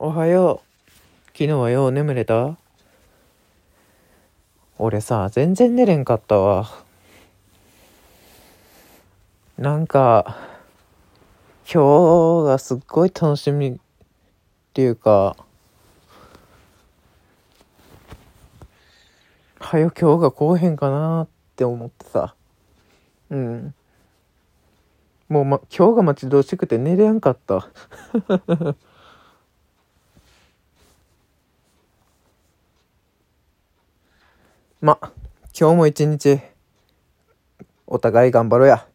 おはよう。昨日はよう眠れた？俺さ、全然寝れんかったわ。なんか、今日がすっごい楽しみっていうか、はよ今日がこうへんかなって思ってさ。うん。もう、ま、今日が待ち遠しくて寝れんかった。ま、今日も一日、お互い頑張ろうや。